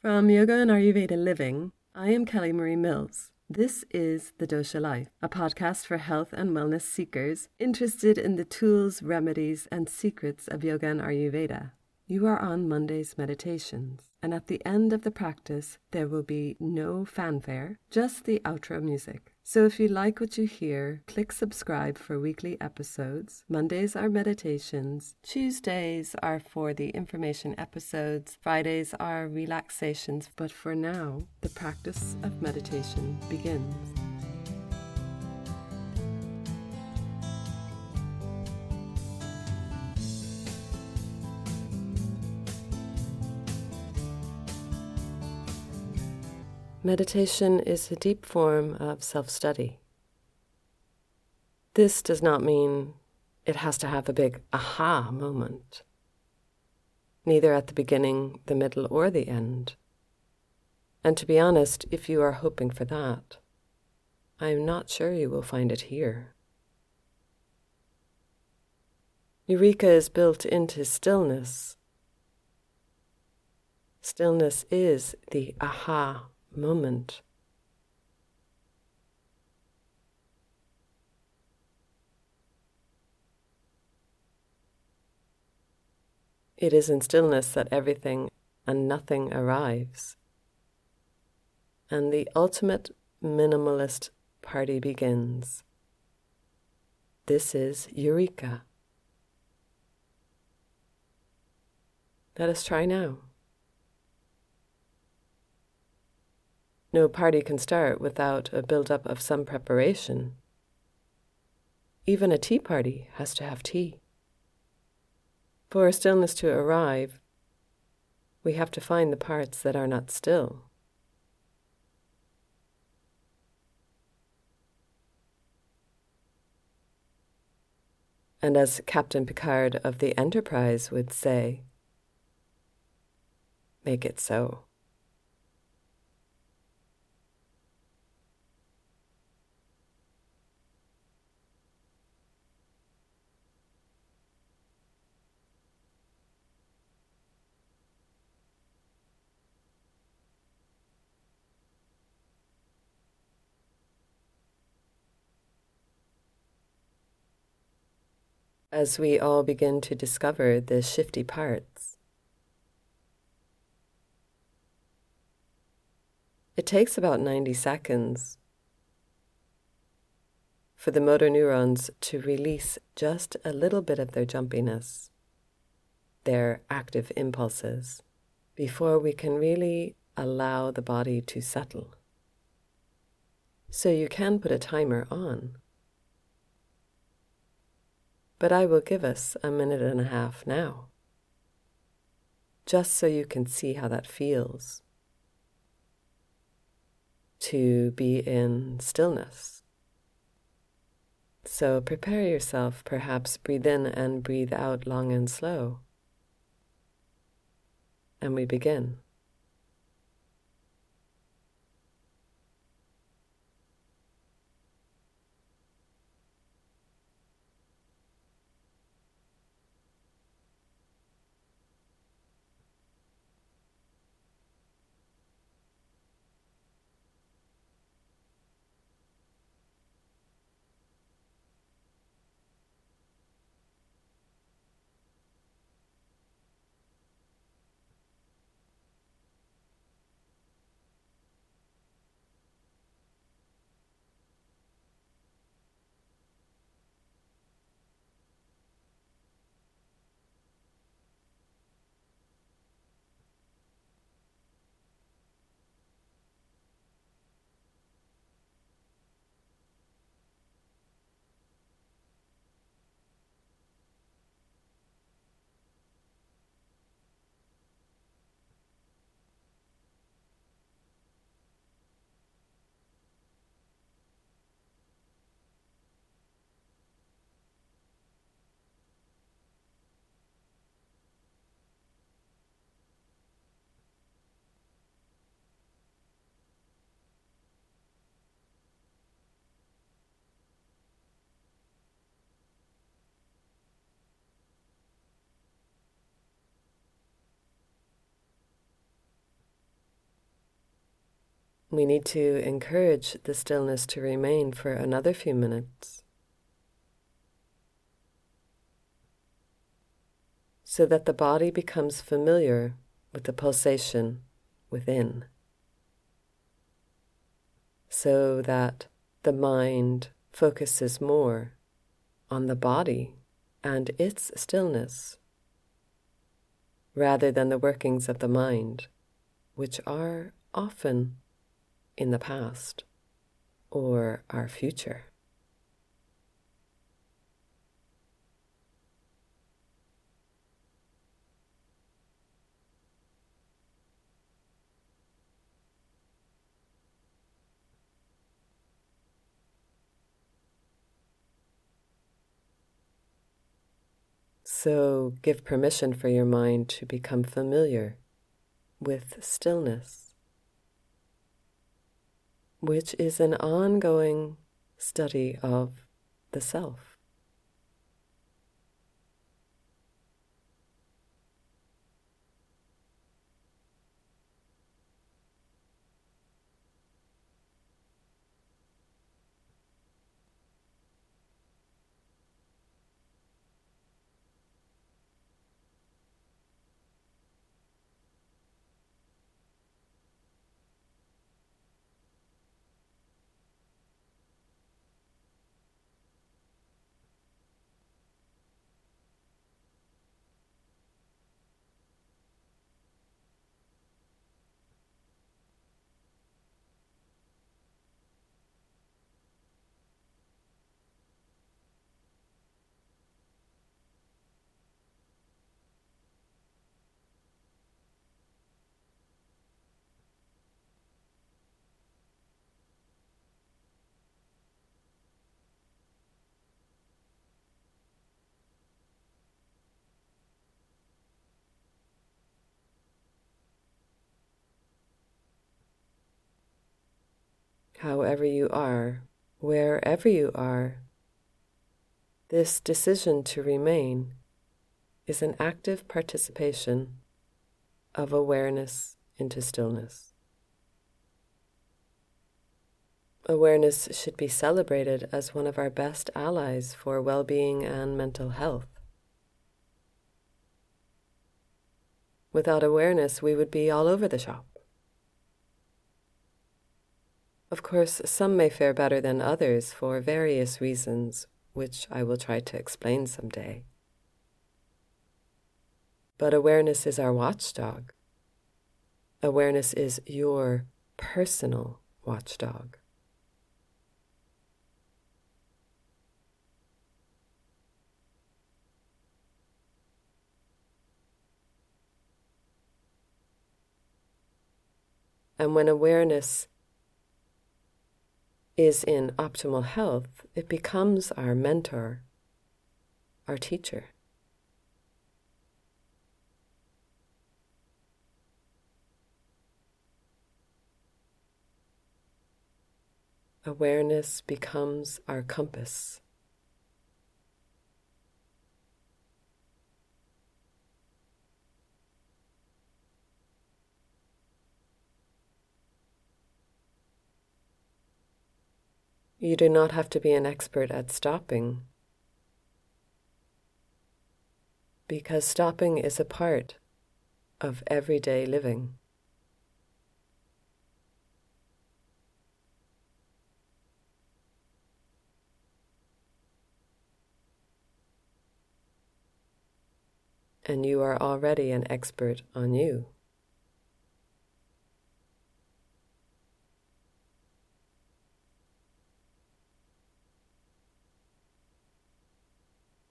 From Yoga and Ayurveda Living, I am Kelly Marie Mills. This is The Dosha Life, a podcast for health and wellness seekers interested in the tools, remedies, and secrets of yoga and Ayurveda. You are on Monday's meditations, and at the end of the practice, there will be no fanfare, just the outro music. So if you like what you hear, click subscribe for weekly episodes. Mondays are meditations, Tuesdays are for the information episodes, Fridays are relaxations. But for now, the practice of meditation begins. Meditation is a deep form of self study. This does not mean it has to have a big aha moment, neither at the beginning, the middle, or the end. And to be honest, if you are hoping for that, I am not sure you will find it here. Eureka is built into stillness. Stillness is the aha moment. It is in stillness that everything and nothing arrives. And the ultimate minimalist party begins. This is Eureka. Let us try now. No party can start without a build-up of some preparation. Even a tea party has to have tea. For a stillness to arrive, we have to find the parts that are not still. And as Captain Picard of the Enterprise would say, make it so. As we all begin to discover the shifty parts. It takes about 90 seconds for the motor neurons to release just a little bit of their jumpiness, their active impulses, before we can really allow the body to settle. So you can put a timer on but I will give us a minute and a half now, just so you can see how that feels to be in stillness. So prepare yourself, perhaps breathe in and breathe out long and slow. And we begin. We need to encourage the stillness to remain for another few minutes. So that the body becomes familiar with the pulsation within, so that the mind focuses more on the body and its stillness rather than the workings of the mind, which are often in the past or our future. So give permission for your mind to become familiar with stillness, which is an ongoing study of the self. However you are, wherever you are. This decision to remain is an active participation of awareness into stillness. Awareness should be celebrated as one of our best allies for well being and mental health. Without awareness, we would be all over the shop. Of course, some may fare better than others for various reasons, which I will try to explain someday. But awareness is our watchdog. Awareness is your personal watchdog. And when awareness is in optimal health, it becomes our mentor, our teacher. Awareness becomes our compass. You do not have to be an expert at stopping, because stopping is a part of everyday living. And you are already an expert on you.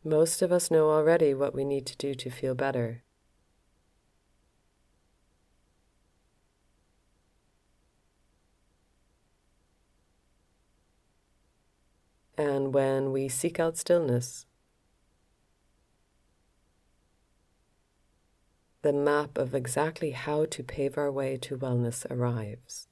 Most of us know already what we need to do to feel better. And when we seek out stillness, the map of exactly how to pave our way to wellness arrives.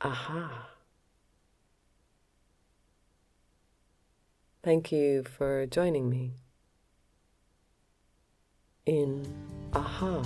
Aha. Thank you for joining me in aha.